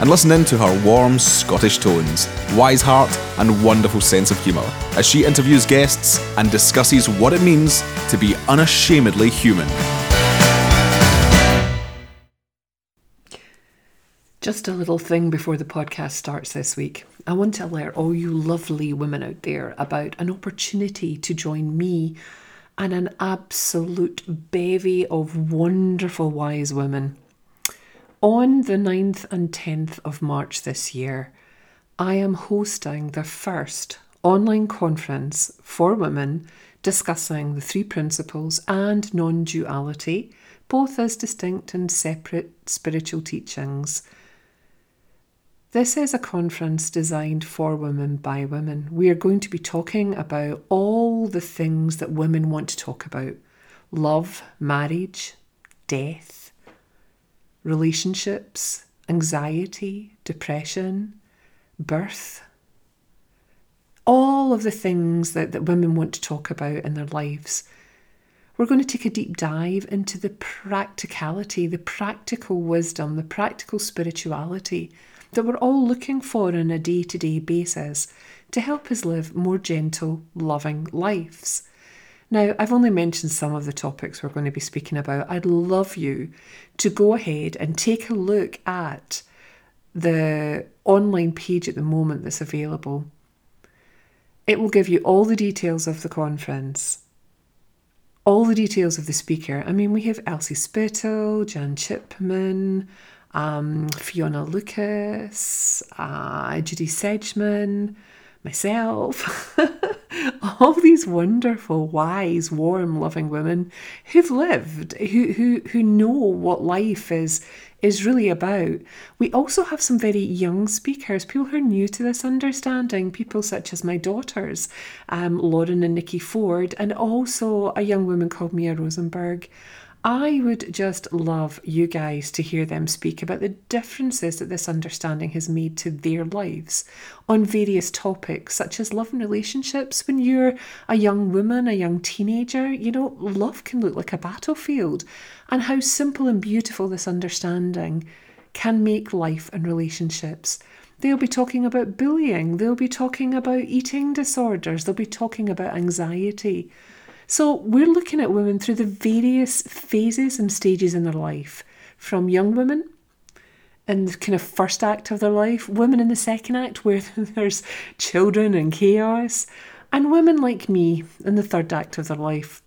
and listen in to her warm Scottish tones, wise heart, and wonderful sense of humour as she interviews guests and discusses what it means to be unashamedly human. Just a little thing before the podcast starts this week. I want to alert all you lovely women out there about an opportunity to join me and an absolute bevy of wonderful wise women on the 9th and 10th of March this year, I am hosting the first online conference for women discussing the three principles and non duality, both as distinct and separate spiritual teachings. This is a conference designed for women by women. We are going to be talking about all the things that women want to talk about love, marriage, death relationships, anxiety, depression, birth, all of the things that, that women want to talk about in their lives. We're going to take a deep dive into the practicality, the practical wisdom, the practical spirituality that we're all looking for on a day to day basis to help us live more gentle, loving lives. Now, I've only mentioned some of the topics we're going to be speaking about. I'd love you to go ahead and take a look at the online page at the moment that's available. It will give you all the details of the conference, all the details of the speaker. I mean, we have Elsie Spittle, Jan Chipman, um, Fiona Lucas, uh, Judy Sedgeman, myself, all these wonderful, wise, warm, loving women who've lived, who who who know what life is is really about. We also have some very young speakers, people who are new to this understanding, people such as my daughters, um, Lauren and Nikki Forde, and also a young woman called Mia Rosenberg. I would just love you guys to hear them speak about the differences that this understanding has made to their lives on various topics, such as love and relationships. When you're a young woman, a young teenager, you know, love can look like a battlefield, and how simple and beautiful this understanding can make life and relationships. They'll be talking about bullying, they'll be talking about eating disorders, they'll be talking about anxiety. So we're looking at women through the various phases and stages in their life, from young women in the kind of first act of their life, women in the second act where there's children and chaos, and women like me in the third act of their life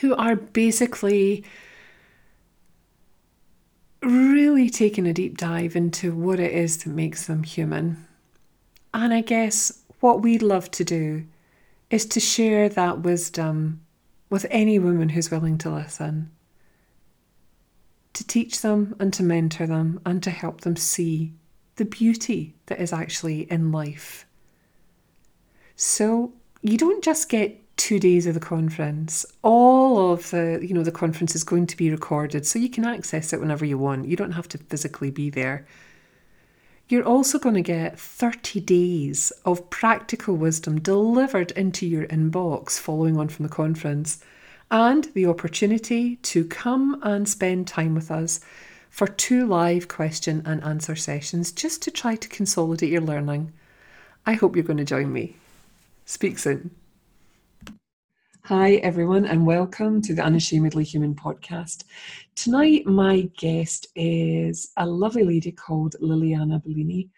who are basically really taking a deep dive into what it is that makes them human. And I guess what we'd love to do is to share that wisdom with any woman who's willing to listen, to teach them and to mentor them and to help them see the beauty that is actually in life. So you don't just get two days of the conference. All of the, you know, the conference is going to be recorded so you can access it whenever you want. You don't have to physically be there. You're also going to get 30 days of practical wisdom delivered into your inbox following on from the conference, and the opportunity to come and spend time with us for two live question and answer sessions just to try to consolidate your learning. I hope you're going to join me. Speak soon. Hi, everyone, and welcome to the Unashamedly Human podcast. Tonight, my guest is a lovely lady called Lilliana Bellini.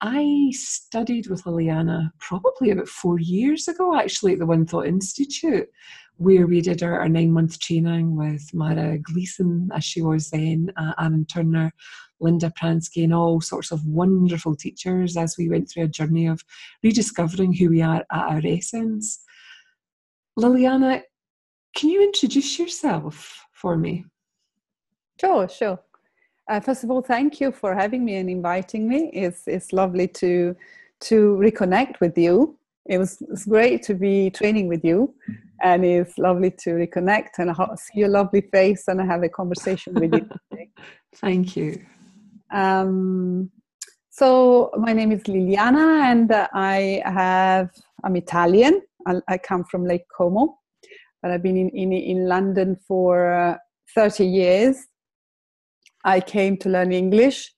I studied with Lilliana probably about four years ago, actually, at the One Thought Institute, where we did our, our nine month training with Mara Gleason, as she was then, uh, Anne Turner, Linda Pransky, and all sorts of wonderful teachers as we went through a journey of rediscovering who we are at our essence. Lilliana, can you introduce yourself for me? Sure, sure. Uh, first of all, thank you for having me and inviting me. It's it's lovely to to reconnect with you. It was it's great to be training with you, and it's lovely to reconnect and see your lovely face and have a conversation with you. Thank you. Um, so my name is Lilliana, and I have I'm Italian. I, I come from Lake Como, but I've been in in, in London for uh, 30 years. I came to learn English,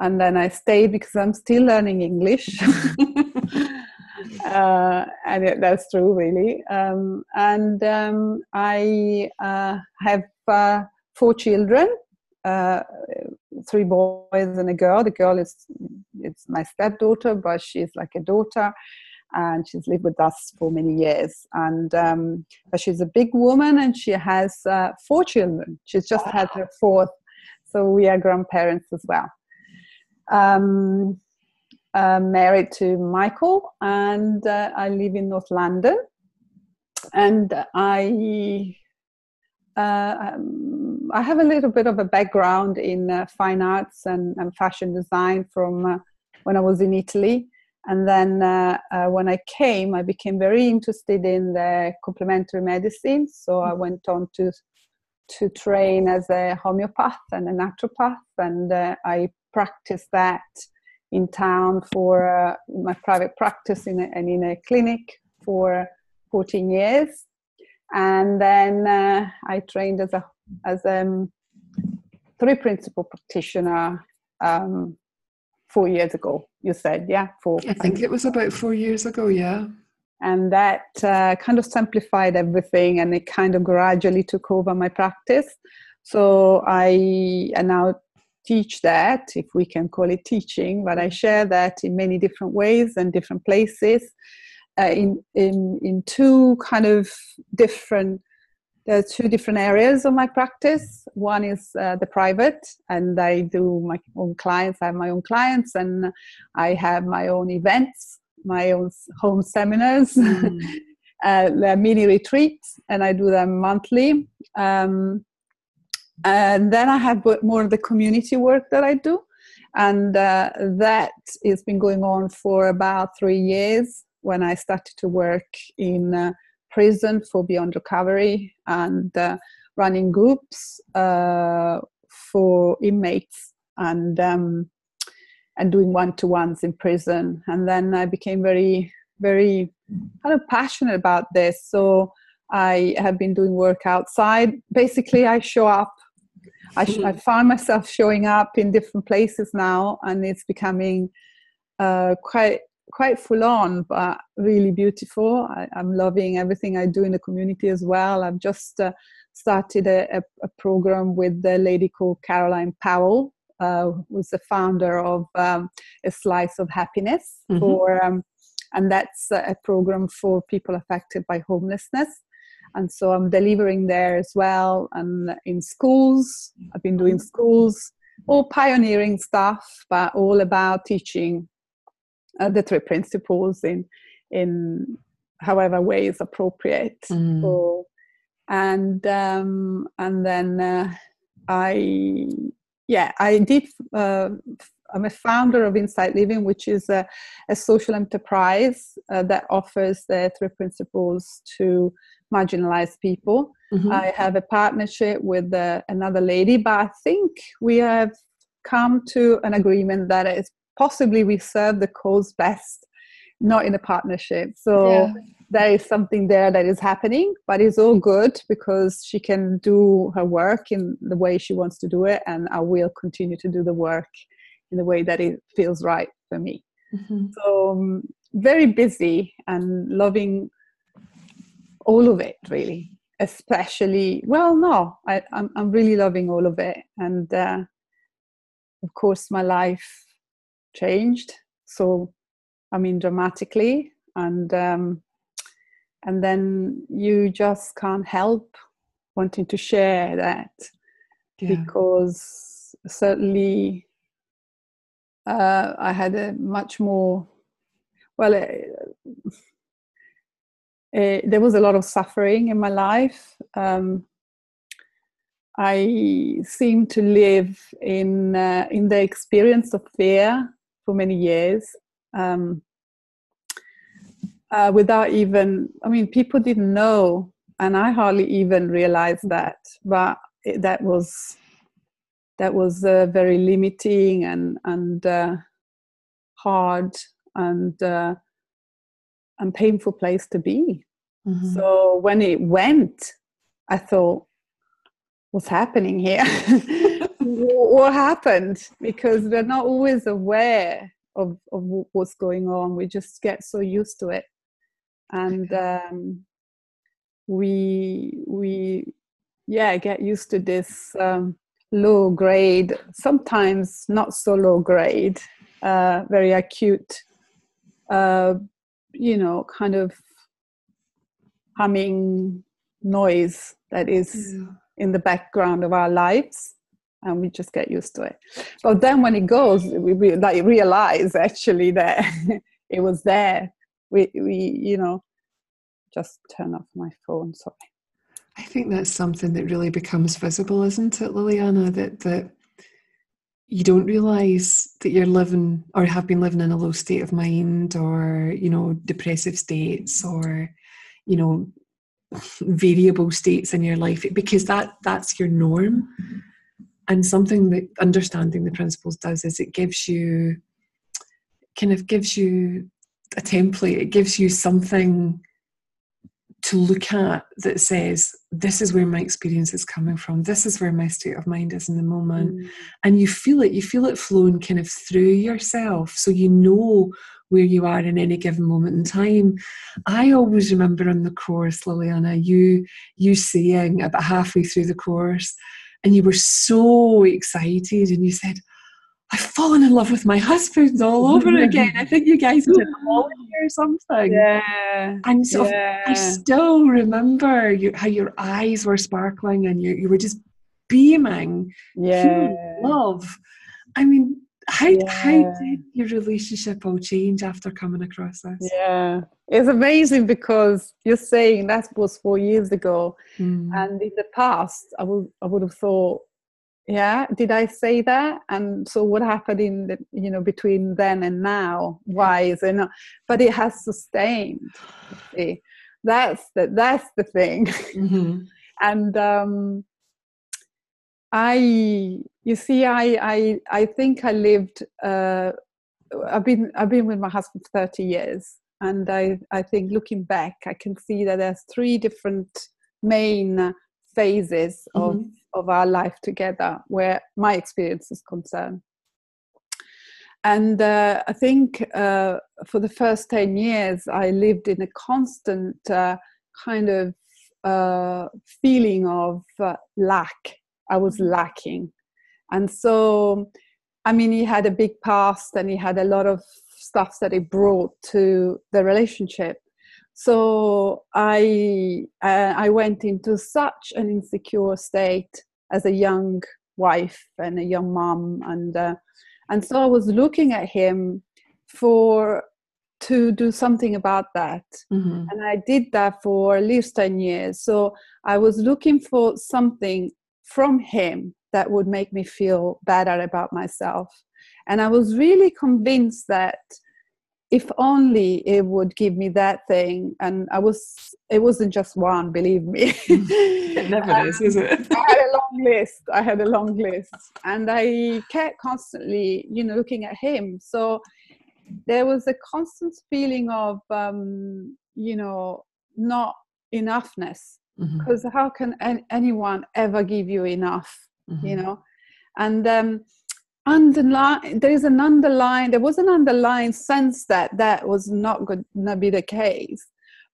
and then I stayed because I'm still learning English. uh, and it, that's true, really. Um, and um, I uh, have uh, four children, uh, three boys and a girl. The girl is it's my stepdaughter, but she's like a daughter, and she's lived with us for many years. And um, but she's a big woman, and she has uh, four children. She's just wow. had her fourth, so we are grandparents as well. Um, uh, married to Michael, and uh, I live in North London. And I, uh, um, I have a little bit of a background in uh, fine arts and, and, fashion design from uh, when I was in Italy. And then uh, when I came, I became very interested in the complementary medicine. So I went on to to train as a homeopath and a naturopath, and I practiced that in town for uh, my private practice in a, and in a clinic for 14 years. And then uh, I trained as a as a um, three principal practitioner um, four years ago. You said, yeah, four. I think it was about four years ago. Yeah. And that uh, kind of simplified everything, and it kind of gradually took over my practice. So I and now teach that, if we can call it teaching, but I share that in many different ways and different places. Uh, in in in two kind of different there are two different areas of my practice. One is uh, the private, and I do my own clients. I have my own clients, and I have my own events, my own home seminars, mm. uh, mini retreats, and I do them monthly. Um, and then I have more of the community work that I do. And uh, that has been going on for about three years when I started to work in uh, prison for Beyond Recovery and uh, running groups uh, for inmates and um, and doing one-to-ones in prison. And then I became very, very kind of passionate about this. So I have been doing work outside. Basically, I show up I, sh- I find myself showing up in different places now, and it's becoming uh, quite quite full on, but really beautiful. I, am loving everything I do in the community as well. I've just uh, started a, a, a, program with a lady called Caroline Powell, uh, who's the founder of um, a Slice of Happiness mm-hmm. for. Um, and that's a program for people affected by homelessness and so i'm delivering there as well and in schools i've been doing schools all pioneering stuff but all about teaching uh, the three principles in in however way is appropriate mm. so, and um, and then uh, i yeah i did uh, I'm a founder of Insight Living, which is a, a social enterprise uh, that offers the three principles to marginalized people. Mm-hmm. I have a partnership with uh, another lady, but I think we have come to an agreement that is possibly we serve the cause best, not in a partnership. So yeah. there is something there that is happening, but it's all good because she can do her work in the way she wants to do it, and I will continue to do the work in the way that it feels right for me. Mm-hmm. So um, very busy and loving all of it really especially well no I, I'm, I'm really loving all of it and uh, of course my life changed so i mean dramatically and um, and then you just can't help wanting to share that yeah. because certainly uh, i had a much more well uh, uh, there was a lot of suffering in my life. Um, I seemed to live in uh, in the experience of fear for many years, um, uh, without even. I mean, people didn't know and I hardly even realized that, but it, that was that was uh, very limiting and and uh, hard and uh, and painful place to be. Mm-hmm. So when it went, I thought, "What's happening here? what happened?" Because we're not always aware of, of what's going on. We just get so used to it, and um, we we yeah get used to this um, low grade, sometimes not so low grade, uh, very acute, uh, you know, kind of humming noise that is yeah. in the background of our lives and we just get used to it. But then when it goes we, we like realize actually that it was there. We we you know just turn off my phone sorry. I think that's something that really becomes visible isn't it lilliana that that you don't realize that you're living or have been living in a low state of mind or you know depressive states or you know variable states in your life because that that's your norm mm-hmm. And something that understanding the principles does is it gives you kind of gives you a template. It gives you something to look at that says this is where my experience is coming from. This is where my state of mind is in the moment. Mm. and you feel it. You feel it flowing kind of through yourself. So you know where you are in any given moment in time. I always remember on the course lilliana you you saying about halfway through the course and you were so excited and you said I've fallen in love with my husband all over again. I think you guys did a holiday or something. Yeah. And so yeah. I still remember you, how your eyes were sparkling and you, you were just beaming. Yeah. Love. I mean, how, yeah. how did your relationship all change after coming across this? Yeah. It's amazing because you're saying that was four years ago. Mm. And in the past, I would, I would have thought, yeah did i say that and so what happened in the you know between then and now why is it not but it has sustained see that's the that's the thing mm-hmm. and um i you see i i i think i lived uh i've been i've been with my husband for 30 years and i i think looking back i can see that there's three different main phases of mm-hmm of our life together where my experience is concerned. And uh, I think uh, for the first 10 years, I lived in a constant uh, kind of uh, feeling of uh, lack. I was mm-hmm. lacking. And so, I mean, he had a big past and he had a lot of stuff that he brought to the relationship so I uh, I went into such an insecure state as a young wife and a young mom, and uh, and so I was looking at him for to do something about that, mm-hmm. and I did that for at least ten years. So I was looking for something from him that would make me feel better about myself, and I was really convinced that if only it would give me that thing and i was it wasn't just one believe me. It never um, is is it? I had a long list i had a long list. And i kept constantly you know looking at him. So there was a constant feeling of um, you know not enoughness because mm-hmm. how can an- anyone ever give you enough mm-hmm. you know and um, underline there is an underlying there was an underlying sense that that was not going to be the case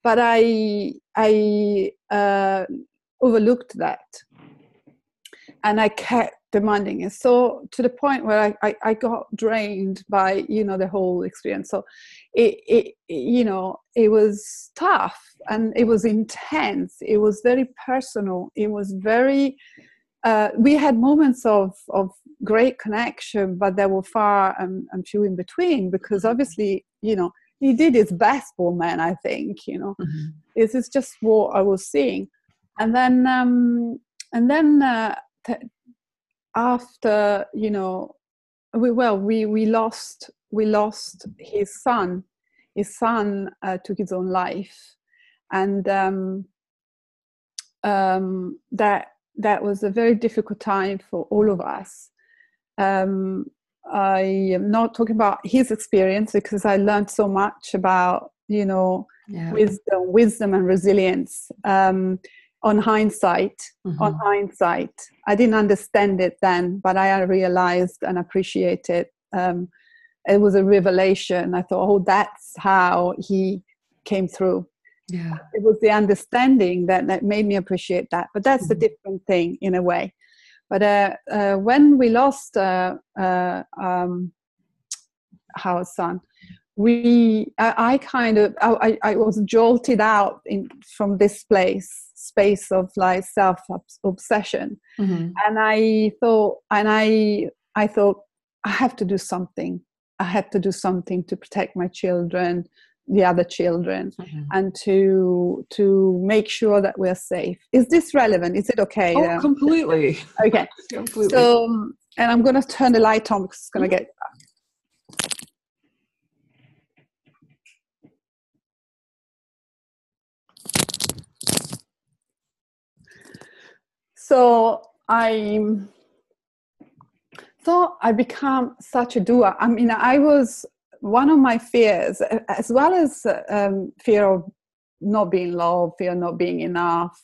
but i i uh, overlooked that and i kept demanding it so to the point where I, I, I got drained by you know the whole experience so it, it you know it was tough and it was intense it was very personal it was very uh, we had moments of, of great connection, but there were far and, and few in between because obviously, you know, he did his best for men, I think, you know. Mm-hmm. This is just what I was seeing. And then, um, and then uh, t- after, you know, we, well, we, we lost, we lost his son. His son uh, took his own life. And um, um, that that was a very difficult time for all of us. Um, I am not talking about his experience because I learned so much about you know yeah. wisdom, wisdom and resilience. Um, on hindsight, mm-hmm. on hindsight, I didn't understand it then, but I realized and appreciated. Um, it was a revelation. I thought, oh, that's how he came through. Yeah. It was the understanding that, that made me appreciate that. But that's mm-hmm. a different thing in a way. But uh, uh, when we lost uh, uh um, our son, we I, I kind of I, I, was jolted out in, from this place space of like self obsession, mm-hmm. and I thought and I I thought I have to do something. I have to do something to protect my children, the other children mm-hmm. and to to make sure that we're safe is this relevant is it okay oh, completely okay completely. so and i'm going to turn the light on because it's going to mm-hmm. get so i thought i become such a doer i mean i was one of my fears, as well as um, fear of not being loved, fear of not being enough,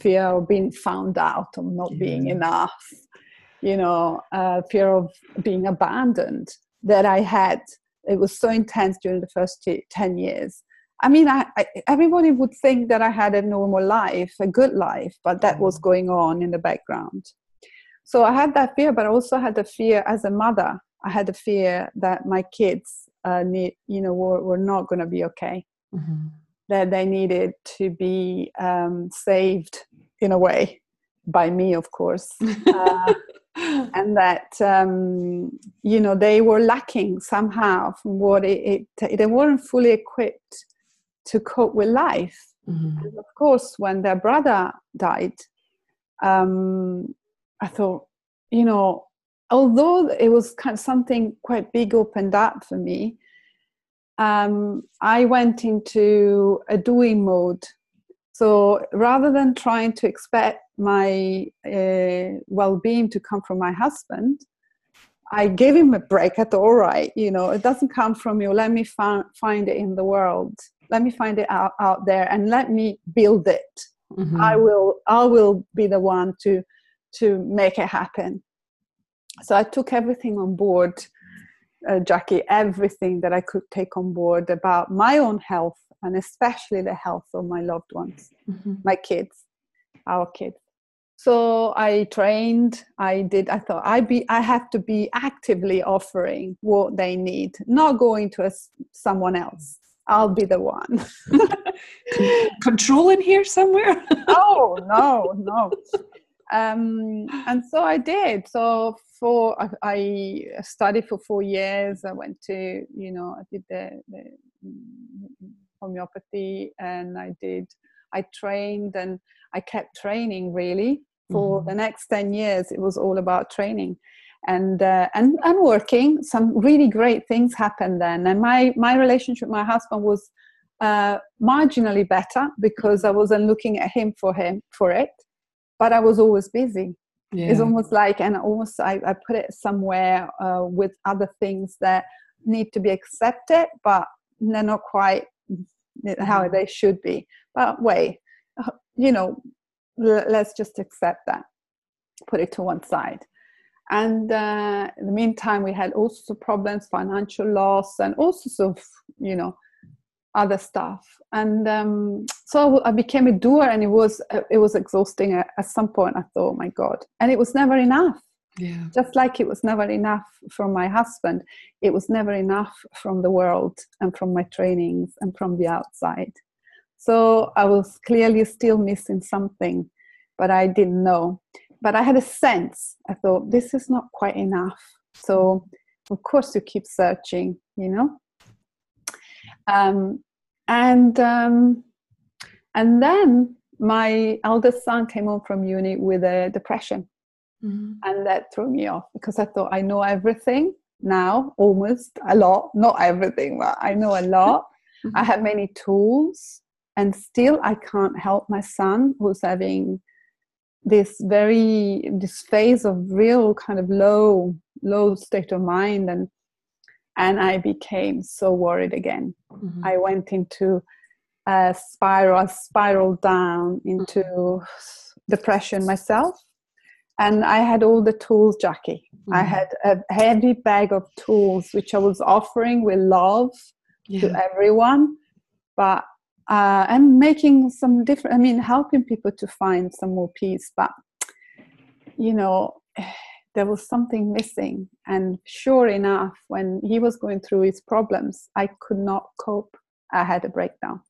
fear of being found out of not yeah. being enough, you know, uh, fear of being abandoned that I had. It was so intense during the first t- 10 years. I mean, I, I, everybody would think that I had a normal life, a good life, but that was mm. going on in the background. So I had that fear, but I also had the fear as a mother. I had the fear that my kids uh, need, you know, were, were not going to be okay. Mm-hmm. That they needed to be um, saved in a way by me, of course. Uh, and that um, you know they were lacking somehow from what it, it, they weren't fully equipped to cope with life mm-hmm. and of course when their brother died um, i thought you know although it was kind of something quite big opened up for me, um, I went into a doing mode. So rather than trying to expect my uh, well-being to come from my husband, I gave him a break. I thought, all right, you know, it doesn't come from you. Let me find find it in the world. Let me find it out, out there, and let me build it. Mm-hmm. I will. I will be the one to to make it happen so I took everything on board, uh, Jacquie, everything that I could take on board about my own health and especially the health of my loved ones, mm-hmm. my kids, our kids. So I trained. I did. I thought I be. I have to be actively offering what they need, not going to a, someone else. I'll be the one. Control in here somewhere? oh no, no. Um, and so I did. So for I, I, studied for four years. I went to you know I did the, the homeopathy and I did I trained and I kept training really for mm-hmm. the next 10 years it was all about training and uh, and and working. Some really great things happened then. And my my relationship with my husband was uh, marginally better because I wasn't looking at him for him for it. But I was always busy. Yeah. it's almost like and almost I, I put it somewhere uh, with other things that need to be accepted but they're not quite how mm-hmm. they should be. But wait you know let's just accept that. Put it to one side and uh, in the meantime we had all sorts of problems financial loss and all sorts of you know other stuff. And um, so i became a doer and it was uh, it was exhausting at, at, some point. I thought oh my god. And it was never enough. Yeah. just like it was never enough from my husband it was never enough from the world and from my trainings and from the outside. So i was clearly still missing something but i didn't know but i had a sense i thought this is not quite enough so of course you keep searching you know um, and um, and then my eldest son came home from uni with a depression, mm-hmm. and that threw me off because I thought I know everything now, almost a lot, not everything, but I know a lot. Mm-hmm. I have many tools, and still I can't help my son who's having this very this phase of real kind of low low state of mind and and I became so worried again. Mm-hmm. I went into a spiral, spiraled down into mm-hmm. depression myself. And I had all the tools, Jacquie. Mm-hmm. I had a heavy bag of tools, which I was offering with love yeah. to everyone. But uh, and making some different, I mean, helping people to find some more peace. But, you know, there was something missing. And sure enough, when he was going through his problems, I could not cope. I had a breakdown.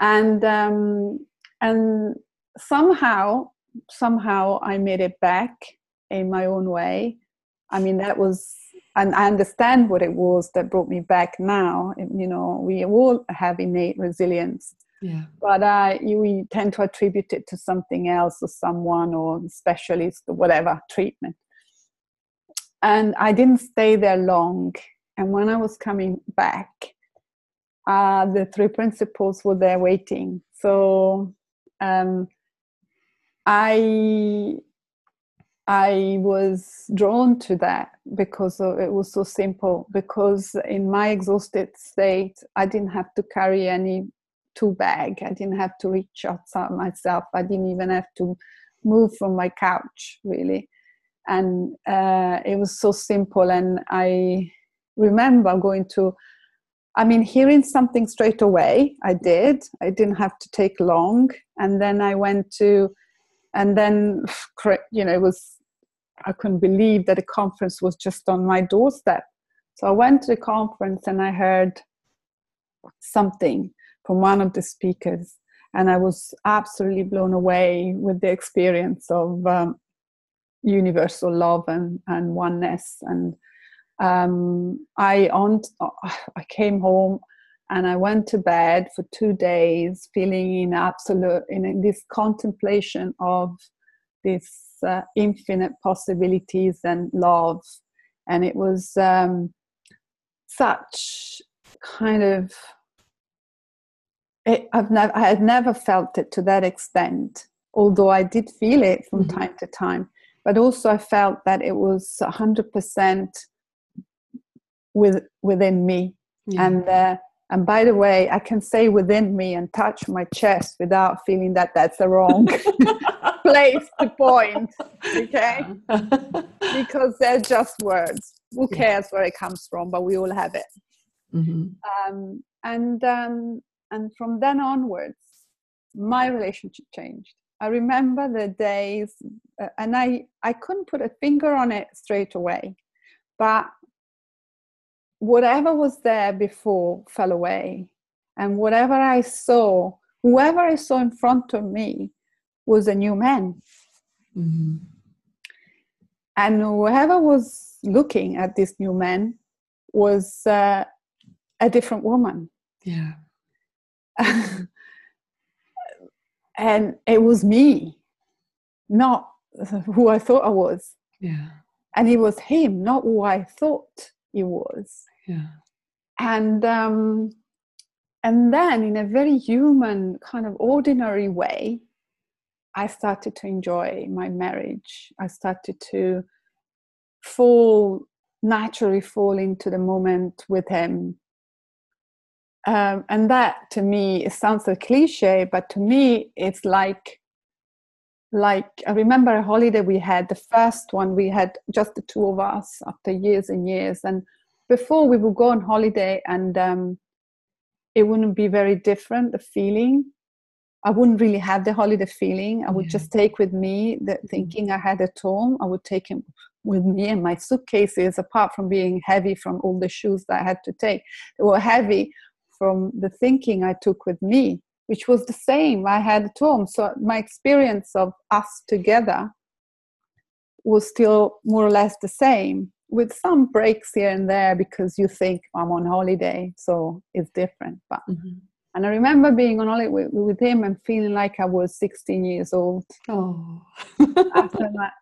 And um, and somehow, somehow I made it back in my own way. I mean, that was, and I understand what it was that brought me back now. You know, we all have innate resilience yeah. But uh, you, we tend to attribute it to something else or someone or specialist or whatever treatment. And I didn't stay there long. And when I was coming back, uh, the three principles were there waiting. So um, I I was drawn to that because it was so simple. Because in my exhausted state, I didn't have to carry any too bag. I didn't have to reach outside myself. I didn't even have to move from my couch, really. And uh, it was so simple. And I remember going to, I mean, hearing something straight away, I did. I didn't have to take long. And then I went to, and then, you know, it was, I couldn't believe that the conference was just on my doorstep. So I went to the conference and I heard something from one of the speakers, and I was absolutely blown away with the experience of um, universal love and, and oneness. And um, I on I came home and I went to bed for two days, feeling in absolute in this contemplation of this uh, infinite possibilities and love, and it was um, such kind of it, I've never, I had never felt it to that extent, although I did feel it from mm-hmm. time to time. But also, I felt that it was 100% with, within me. Yeah. And, uh, and by the way, I can say within me and touch my chest without feeling that that's the wrong place to point. Okay? because they're just words. Who cares where it comes from? But we all have it. Mm-hmm. Um, and um, and from then onwards my relationship changed i remember the days uh, and i i couldn't put a finger on it straight away but whatever was there before fell away and whatever i saw whoever i saw in front of me was a new man mm-hmm. and whoever was looking at this new man was uh, a different woman yeah and it was me, not who I thought I was. Yeah. And it was him, not who I thought he was. Yeah. And um, and then in a very human, kind of ordinary way, I started to enjoy my marriage. I started to fall naturally fall into the moment with him um, and that to me it sounds a cliche but to me it's like like i remember a holiday we had the first one we had just the two of us after years and years. And before we would go on holiday and um, it wouldn't be very different the feeling. I wouldn't really have the holiday feeling. I would yeah. just take with me the mm-hmm. thinking i had at home. I would take him with me and my suitcases apart from being heavy from all the shoes that i had to take. They were heavy from the thinking I took with me, which was the same I had at home. So my experience of us together was still more or less the same, with some breaks here and there because you think I'm on holiday, so it's different. But mm-hmm. and I remember being on holiday with, with, him and feeling like I was 16 years old. Oh, after that,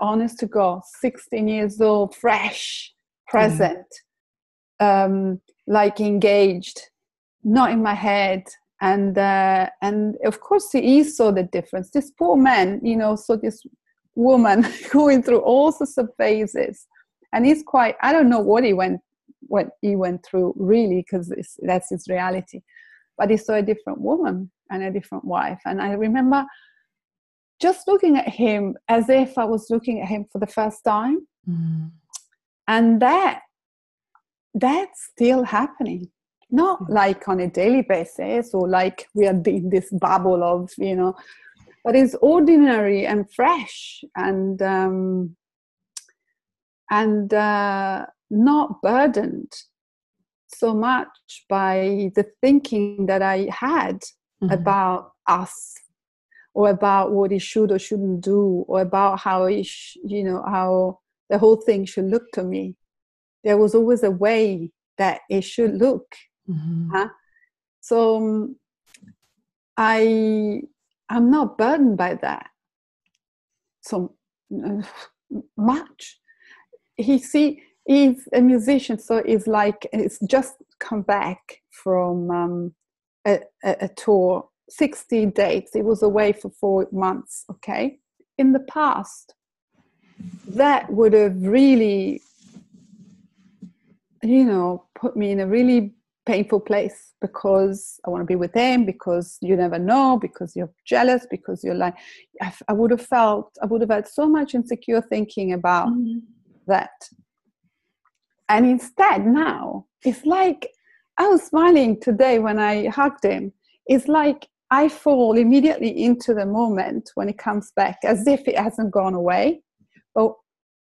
honest to God, 16 years old, fresh, present. Um, like engaged, not in my head, and uh, and of course he saw the difference. This poor man, you know, saw this woman going through all sorts of phases, and he's quite. I don't know what he went what he went through really because that's his reality, but he saw a different woman and a different wife, and I remember just looking at him as if I was looking at him for the first time, mm. and that that's still happening not mm. like on a daily basis or like we are in this bubble of you know but it's ordinary and fresh and um, and uh, not burdened so much by the thinking that I had mm-hmm. about us or about what he should or shouldn't do or about how he sh- you know how the whole thing should look to me there was always a way that it should look Mm-hmm. Huh? So um, I I'm not burdened by that so uh, much. He see he's a musician, so it's like it's just come back from um, a, a, a tour, sixty dates. He was away for four months. Okay, in the past, that would have really, you know, put me in a really painful place because I want to be with him, because you never know, because you're jealous, because you're like, I, would have felt, I would have had so much insecure thinking about mm-hmm. that. And instead, now, it's like I was smiling today when I hugged him. It's like I fall immediately into the moment when it comes back as if it hasn't gone away. But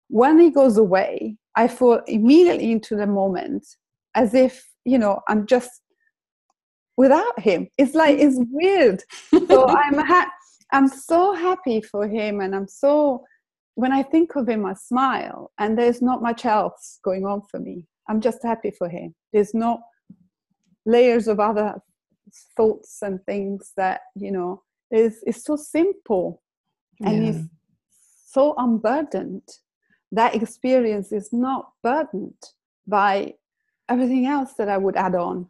when he goes away, I fall immediately into the moment as if you know i'm just without him. It's like it's mm-hmm. weird. So i'm ha- i'm so happy for him and i'm so when i think of him i smile and there's not much else going on for me. I'm just happy for him. There's no layers of other thoughts and things that you know is it's so simple. And yeah. it's so unburdened. That experience is not burdened by everything else that I would add on.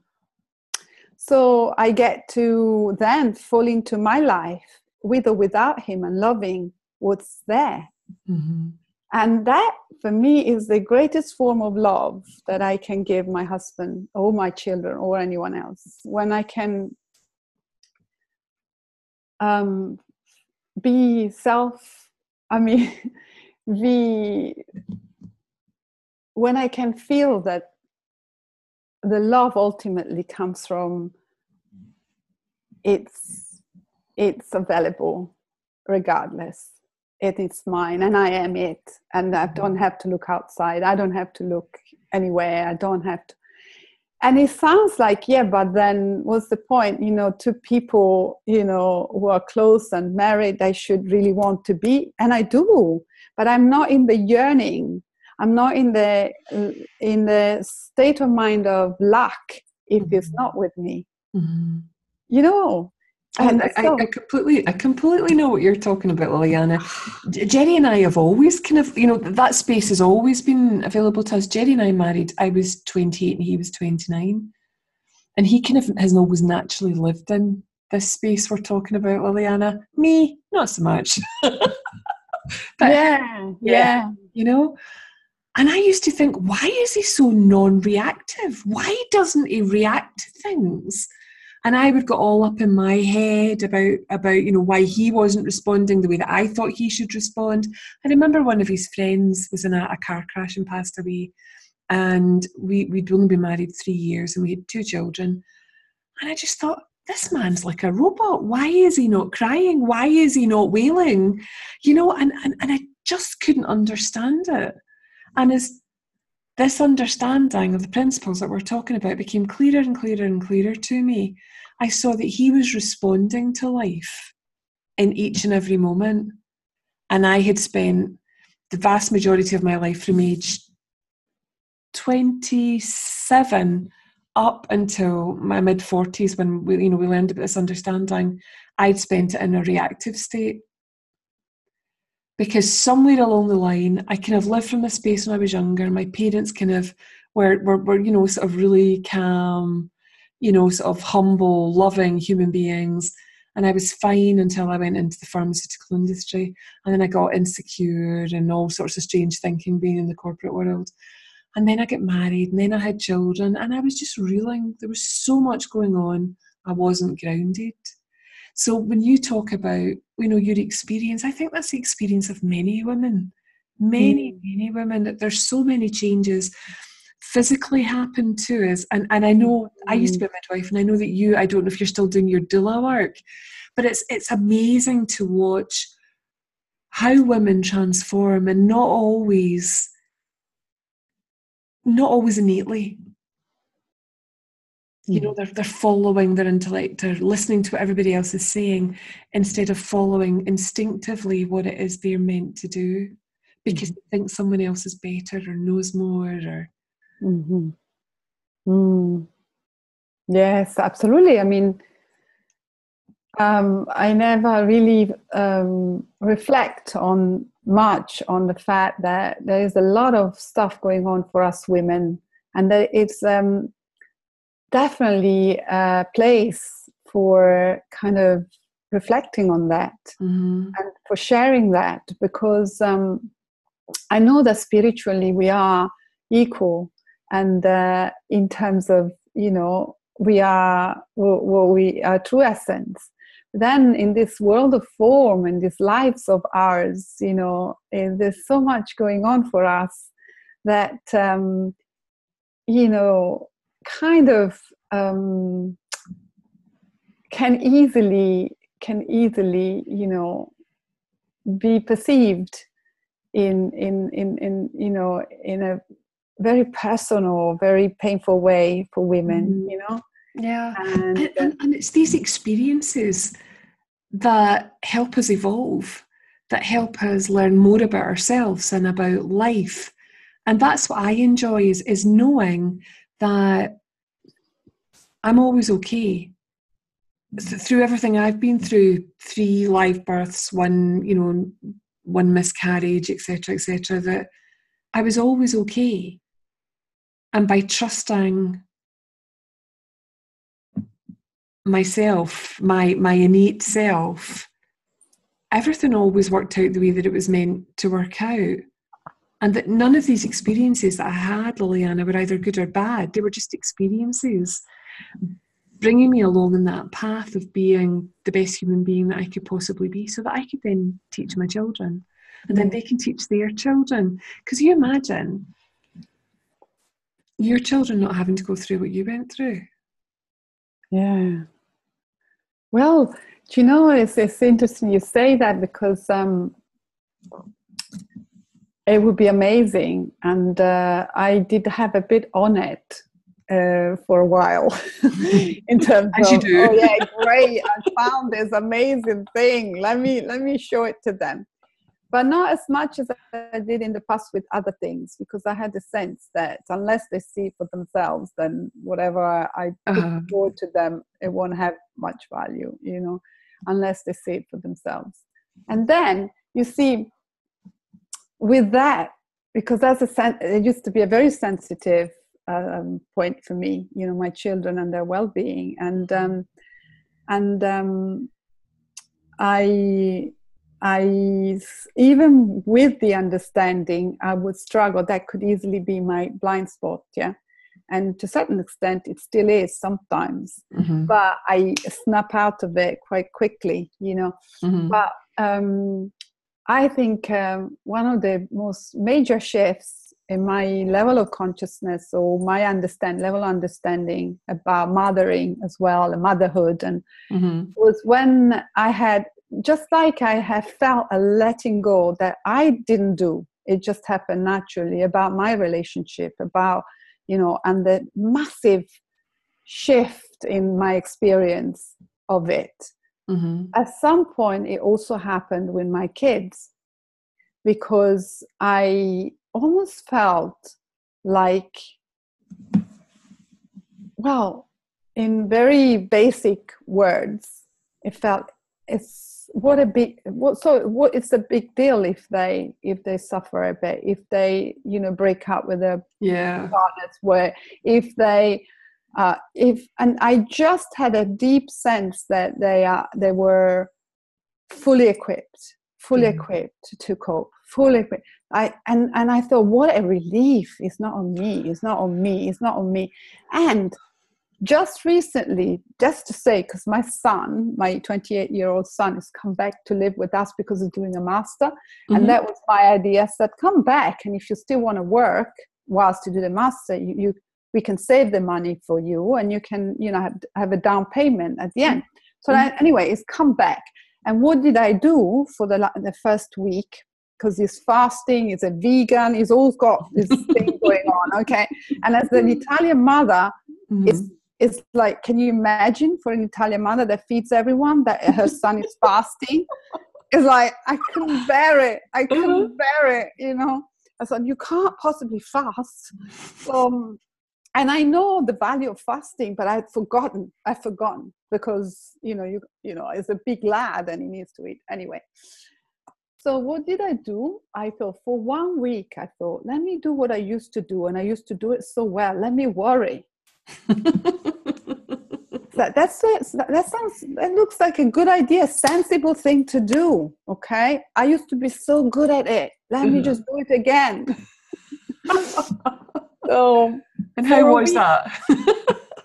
So I get to then fall into my life with or without him and loving what's there. Mm-hmm. And that for me is the greatest form of love that I can give my husband or my children or anyone else. When I can um, be self, I mean, be, when I can feel that the love ultimately comes from it's it's available regardless. It is mine and i am it. And i don't have to look outside. I don't have to look anywhere. I don't have to. And it sounds like yeah but then what's the point? You know two people you know who are close and married they should really want to be. And i do. But i'm not in the yearning i'm not in the in the state of mind of lack if mm-hmm. it's not with me mm-hmm. you know and I, I, I, completely, I completely know what you're talking about, Lilliana. Jerry and I have always kind of, you know, that space has always been available to us. Jerry and I married. I was 28 and he was 29, and he kind of has always naturally lived in this space we're talking about, Lilliana. Me, not so much. but, yeah, yeah, yeah, you know. And I used to think, why is he so non reactive? Why doesn't he react to things? And I would get all up in my head about, about, you know, why he wasn't responding the way that I thought he should respond. I remember one of his friends was in a, a car crash and passed away. And we, we'd only been married three years and we had two children. And I just thought, this man's like a robot. Why is he not crying? Why is he not wailing? You know, and, and, and I just couldn't understand it. And as this understanding of the principles that we're talking about became clearer and clearer and clearer to me, I saw that he was responding to life in each and every moment. And I had spent the vast majority of my life from age 27 up until my mid 40s when we, you know, we learned about this understanding, I'd spent it in a reactive state because somewhere along the line, I kind of lived from this space when I was younger. My parents kind of were, were, were, you know, sort of really calm, you know, sort of humble, loving human beings. And I was fine until I went into the pharmaceutical industry. And then I got insecure and all sorts of strange thinking being in the corporate world. And then I got married and then I had children and I was just reeling. There was so much going on. I wasn't grounded. So when you talk about, you know, your experience, I think that's the experience of many women. Many, mm. many women that there's so many changes physically happen to us. And and I know I used to be a midwife and I know that you, I don't know if you're still doing your doula work, but it's it's amazing to watch how women transform and not always not always innately you know mm. they're, they're following their intellect they're listening to what everybody else is saying instead of following instinctively what it is they're meant to do because mm. they think someone else is better or knows more or mm-hmm. mm. yes absolutely i mean um, i never really um, reflect on much on the fact that there is a lot of stuff going on for us women and that it's um, definitely a place for kind of reflecting on that mm-hmm. and for sharing that because um, I know that spiritually we are equal and uh, in terms of you know we are well, we are true essence then in this world of form and these lives of ours you know eh, there's so much going on for us that um, you know kind of um, can easily can easily you know be perceived in in in in you know in a very personal very painful way for women mm. you know? Yeah. And, and, and, and it's these experiences that help us evolve that help us learn more about ourselves and about life. And that's what i enjoy is, is knowing that I'm always okay. Through everything I've been through, three live births, one, you know, one miscarriage, etc., etc., that I was always okay. And by trusting myself, my my innate self, everything always worked out the way that it was meant to work out. And that none of these experiences that I had, Lilliana, were either good or bad. They were just experiences bringing me along in that path of being the best human being that I could possibly be so that I could then teach my children and then they can teach their children. Because you imagine your children not having to go through what you went through. Yeah. Well, do you know, it's, it's interesting you say that because um, it would be amazing. And uh, I did have a bit on it uh, for a while. In terms As of oh yeah great. I found this amazing thing. Let me let me show it to them. But not as much as I did in the past with other things because I had the sense that unless they see for themselves then whatever I uh-huh. put forward to them it won't have much value you know unless they see it for themselves. And then you see with that because that's a sen- it used to be a very sensitive um, point for me you know my children and their well-being. And um, and um, i i even with the understanding i would struggle. That could easily be my blind spot yeah? And to a certain extent it still is sometimes. Mm-hmm. but i snap out of it quite quickly you know? Mm-hmm. but um, i think um, one of the most major shifts in my level of consciousness or my understand level of understanding about mothering as well and motherhood and mm-hmm. was when i had just like i have felt a letting go that i didn't do it just happened naturally about my relationship about you know and the massive shift in my experience of it mm-hmm. at some point it also happened with my kids because i almost felt like, well, in very basic words, it felt it's what a big what so what it's a big deal if they if they suffer a bit if they you know break up with their yeah partners where if they uh, if and I just had a deep sense that they are they were fully equipped, fully mm. equipped to cope, fully equipped. I and and I thought, what a relief! It's not on me. It's not on me. It's not on me. And just recently, just to say, because my son, my 28 year old son, has come back to live with us because he's doing a master, mm-hmm. and that was my idea. I said, come back, and if you still want to work whilst you do the master, you, you we can save the money for you, and you can, you know, have, have a down payment at the end. So mm-hmm. anyway, it's come back. And what did I do for the the first week? Because he's fasting, he's a vegan, he's all got this thing going on. Okay, and as an Italian mother, mm-hmm. it's it's like can you imagine for an italian mother that feeds everyone that her son is fasting it's like i couldn't bear it i couldn't uh-huh. bear it you know i thought you can't possibly fast um, and i know the value of fasting but i'd forgotten i've forgotten because you know you you know it's a big lad and he needs to eat anyway. So what did i do? I thought for one week i thought let me do what i used to do and i used to do it so well. Let me worry. That that's that sounds that looks like a good idea sensible thing to do okay? I used to be so good at it. Let me mm-hmm. just do it again. So and how was that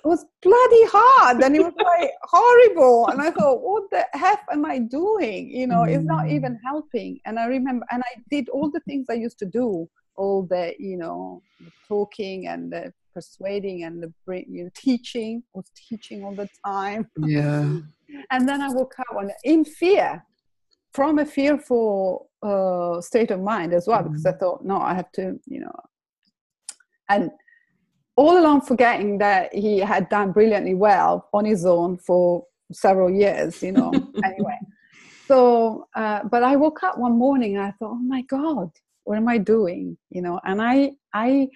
it was bloody hard and it was like horrible and i thought what the heck am i doing you know mm. it's not even mm. helping and i remember and i did all the things i used to do all the you know the talking and the persuading and the you know, teaching was teaching all the time yeah and then i woke up one in fear from a fearful uh, state of mind as well mm-hmm. because i thought no i have to you know and all along forgetting that he had done brilliantly well on his own for several years you know anyway so uh, but i woke up one morning and i thought oh my god what am i doing you know and i i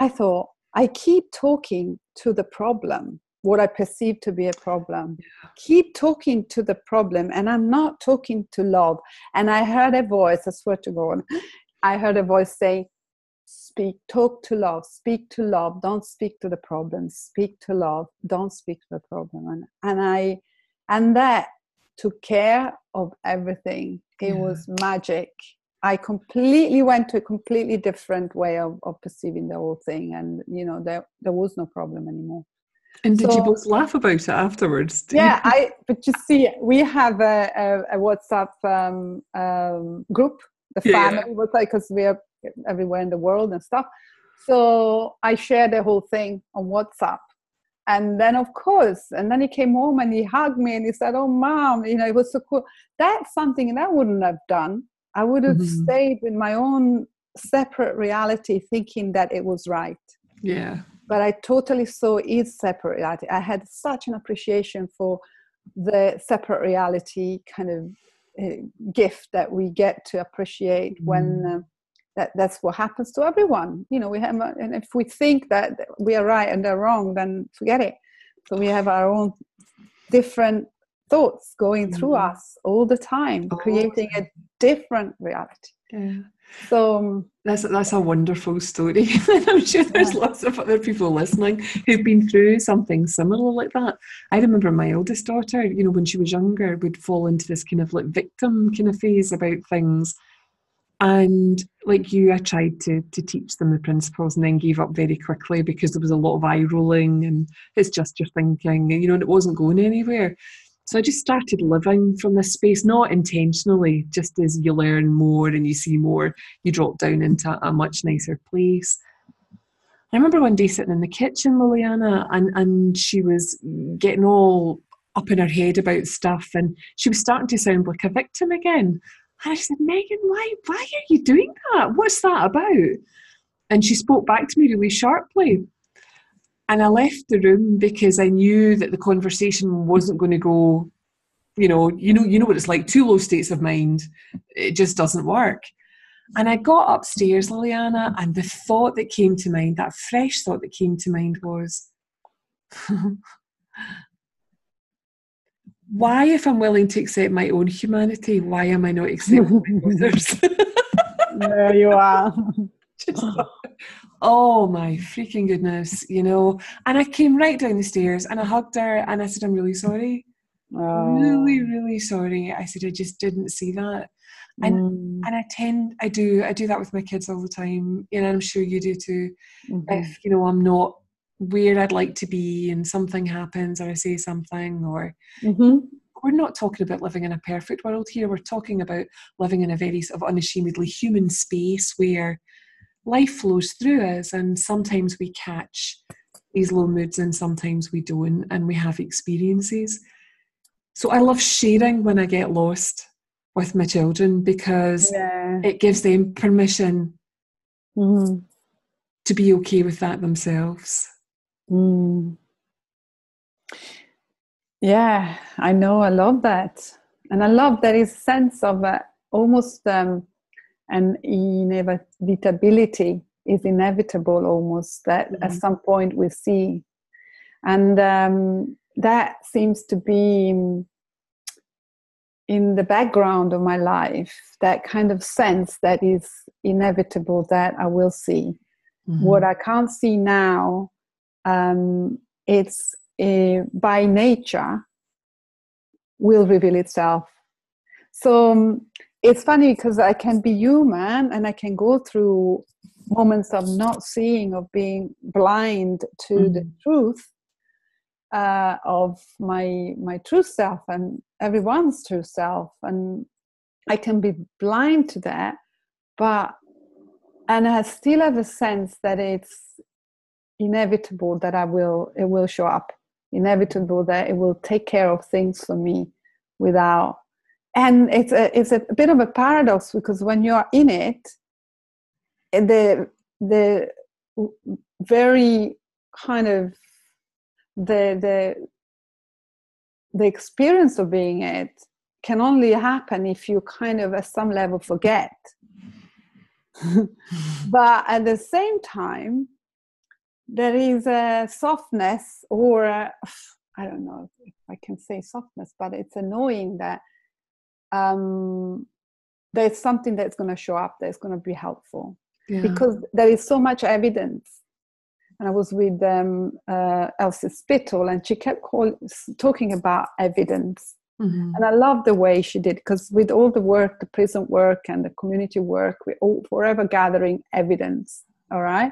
i thought I keep talking to the problem, what I perceive to be a problem. Yeah. Keep talking to the problem, and I'm not talking to love. And I heard a voice, I swear to God, I heard a voice say, Speak, talk to love, speak to love, don't speak to the problem, speak to love, don't speak to the problem. And, and I, and that took care of everything. It yeah. was magic I completely went to a completely different way of, of perceiving the whole thing, and you know there there was no problem anymore. And did so, you both laugh about it afterwards? Yeah, I. But you see, we have a, a, a WhatsApp um, um, group, the yeah, family yeah. like because we are everywhere in the world and stuff. So I shared the whole thing on WhatsApp, and then of course, and then he came home and he hugged me and he said, "Oh, mom, you know, it was so cool." That's something that I wouldn't have done I would have mm-hmm. stayed in my own separate reality, thinking that it was right. Yeah. But I totally saw its separate reality. I had such an appreciation for the separate reality kind of uh, gift that we get to appreciate mm. when uh, that that's what happens to everyone. You know, we have, and if we think that we are right and they're wrong, then forget it. So we have our own different thoughts going through mm. us all the time, creating a different reality. Yeah. So um, that's that's a wonderful story. I'm sure there's yeah. lots of other people listening who've been through something similar like that. I remember my oldest daughter, you know, when she was younger, would fall into this kind of like victim kind of phase about things. And like you, I tried to to teach them the principles and then gave up very quickly because there was a lot of eye rolling and it's just your thinking, you know, and it wasn't going anywhere. So I just started living from this space, not intentionally, just as you learn more and you see more, you drop down into a much nicer place. I remember one day sitting in the kitchen, Lilliana, and, and she was getting all up in her head about stuff and she was starting to sound like a victim again. And I said, Megan, why, why are you doing that? What's that about? And she spoke back to me really sharply. And I left the room because I knew that the conversation wasn't going to go, you know, you know, you know what it's like, two low states of mind. It just doesn't work. And I got upstairs, Lilliana, and the thought that came to mind, that fresh thought that came to mind was, why, if I'm willing to accept my own humanity, why am I not accepting others? there you are. Just, oh my freaking goodness, you know. And I came right down the stairs and I hugged her and I said, I'm really sorry. Oh. Really, really sorry. I said, I just didn't see that. And mm. and I tend I do I do that with my kids all the time. You know, I'm sure you do too. Mm-hmm. If, you know, I'm not where I'd like to be and something happens or I say something or mm-hmm. we're not talking about living in a perfect world here. We're talking about living in a very sort of unashamedly human space where life flows through us and sometimes we catch these low moods and sometimes we don't and we have experiences. So I love sharing when I get lost with my children because yeah. it gives them permission mm-hmm. to be okay with that themselves. Mm. Yeah, I know. I love that, and I love there is sense of uh, almost um, an inevitability is inevitable almost that mm-hmm. at some point we see, and um, that seems to be in the background of my life. That kind of sense that is inevitable that I will see. Mm-hmm. What I can't see now um, it's uh, by nature will reveal itself. So um, it's funny because I can be human and I can go through moments of not seeing, of being blind to mm-hmm. the truth uh, of my my true self and everyone's true self, and I can be blind to that, but and I still have a sense that it's inevitable that I will it will show up. Inevitable that it will take care of things for me without and it's a it's a bit of a paradox because when you're in it the the very kind of the the the experience of being it can only happen if you kind of at some level forget but at the same time there is a softness or I don't know if I can say softness, but it's annoying that um, there's something that's going to show up that's going to be helpful yeah. because there is so much evidence. And I was with um, uh, Elsie Spittle, and she kept call, talking about evidence. Mm-hmm. And I love the way she did because with all the work, the prison work and the community work, we're all forever gathering evidence. All right.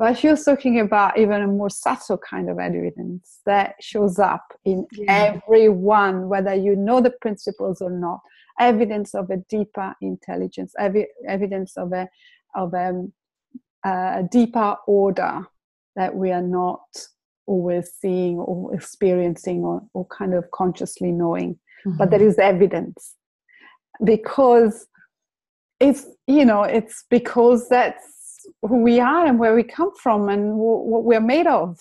But she was talking about even a more subtle kind of evidence that shows up in yeah. everyone, whether you know the principles or not. Evidence of a deeper intelligence, ev- evidence of a of a, a deeper order that we are not always seeing or experiencing or, or kind of consciously knowing. Mm-hmm. But there is evidence because it's you know it's because that's who we are and where we come from and what we're made of.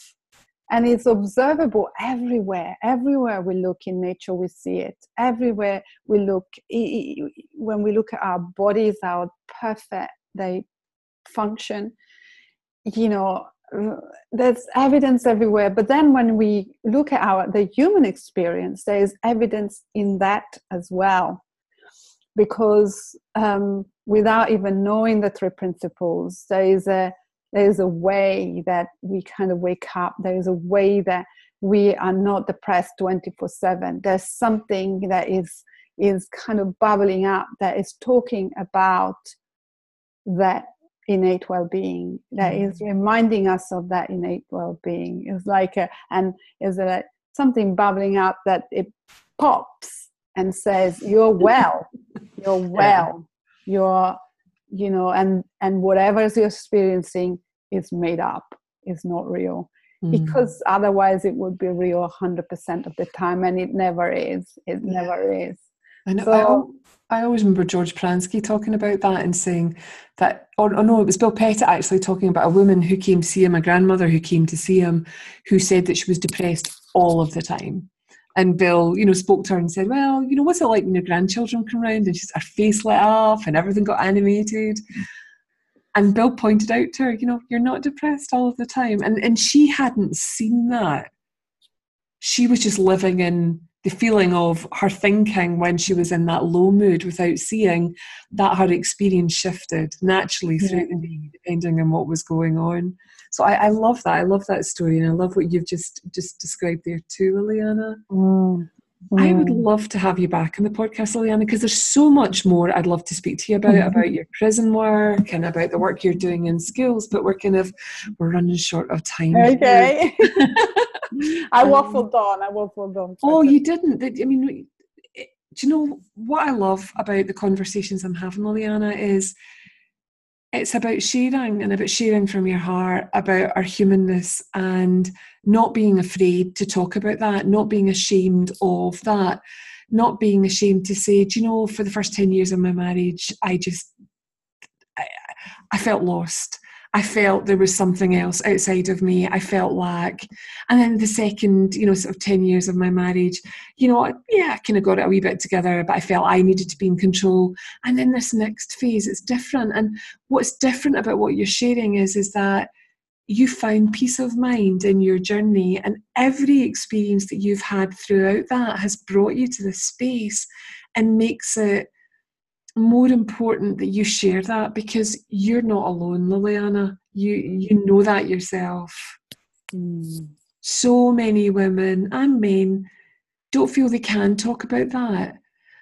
And it's observable everywhere. Everywhere we look in nature we see it. Everywhere we look when we look at our bodies how perfect they function. You know there's evidence everywhere. But then when we look at our the human experience there is evidence in that as well because um, without even knowing the three principles, there is a there is a way that we kind of wake up. There is a way that we are not depressed 24 7 there's something that is is kind of bubbling up that is talking about that innate well-being that mm-hmm. is reminding us of that innate well-being it's like a, and is a, something bubbling up that it pops and says you're well you're well you're you know and and whatever you're experiencing is made up is not real mm. because otherwise it would be real 100% of the time and it never is it yeah. never is I know. So, I, I, always remember George Pransky talking about that and saying that, or, or no, it was Bill Pettit actually talking about a woman who came to see him, a grandmother who came to see him, who said that she was depressed all of the time. And Bill, you know, spoke to her and said, Well, you know, what's it like when your grandchildren come round? And she's her face lit up and everything got animated. And Bill pointed out to her, you know, you're not depressed all of the time. And and she hadn't seen that. She was just living in the feeling of her thinking when she was in that low mood without seeing that her experience shifted naturally yeah. through the day depending on what was going on so I, I, love that i love that story and i love what you've just just described there too lilliana mm. Mm. I would mm. love to have you back on the podcast, Lilliana, because there's so much more I'd love to speak to you about, mm-hmm. about your prison work and about the work you're doing in schools, but we're kind of we're running short of time. Okay. I um, waffled on. I waffled on. Oh, you didn't. I mean, do you know what I love about the conversations I'm having, Lilliana, is it's about sharing and about sharing from your heart about our humanness and not being afraid to talk about that, not being ashamed of that, not being ashamed to say, do you know, for the first 10 years of my marriage, I just, I, I felt lost. I felt there was something else outside of me. I felt lack. And then the second, you know, sort of 10 years of my marriage, you know, yeah, I kind of got it a wee bit together, but I felt I needed to be in control. And then this next phase, it's different. And what's different about what you're sharing is, is that you found peace of mind in your journey and every experience that you've had throughout that has brought you to this space and makes it more important that you share that because you're not alone, Lilliana. You you know that yourself. Mm. So many women and men don't feel they can talk about that.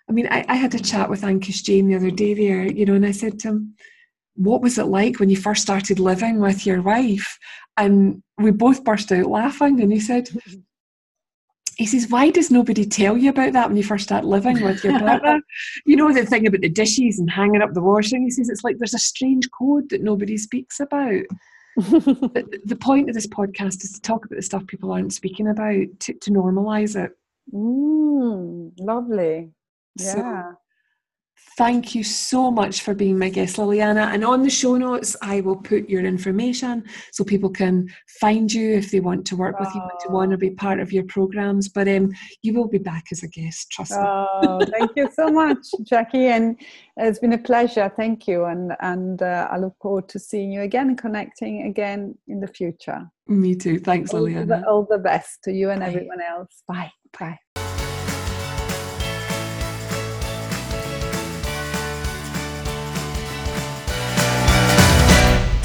I mean, I, I had a chat with Ankush Jain the other day there, you know, and I said to him, What was it like when you first started living with your wife? And we both burst out laughing, and he said, he says, Why does nobody tell you about that when you first start living with your brother? you know, the thing about the dishes and hanging up the washing. He says, It's like there's a strange code that nobody speaks about. the, the, point of this podcast is to talk about the stuff people aren't speaking about, to, to normalize it. Mm, lovely. Yeah. So, Thank you so much for being my guest, Lilliana. And on the show notes, I will put your information so people can find you if they want to work oh. with you, to want to be part of your programs. But um, you will be back as a guest, trust me. Oh, thank you so much, Jacquie. And it's been a pleasure. Thank you. And, and uh, I look forward to seeing you again and connecting again in the future. Me too. Thanks, all Lilliana. The, all the best to you and Bye. everyone else. Bye. Bye.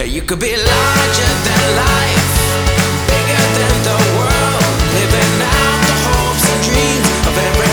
You could be larger than life, bigger than the world, living out the hopes and dreams of every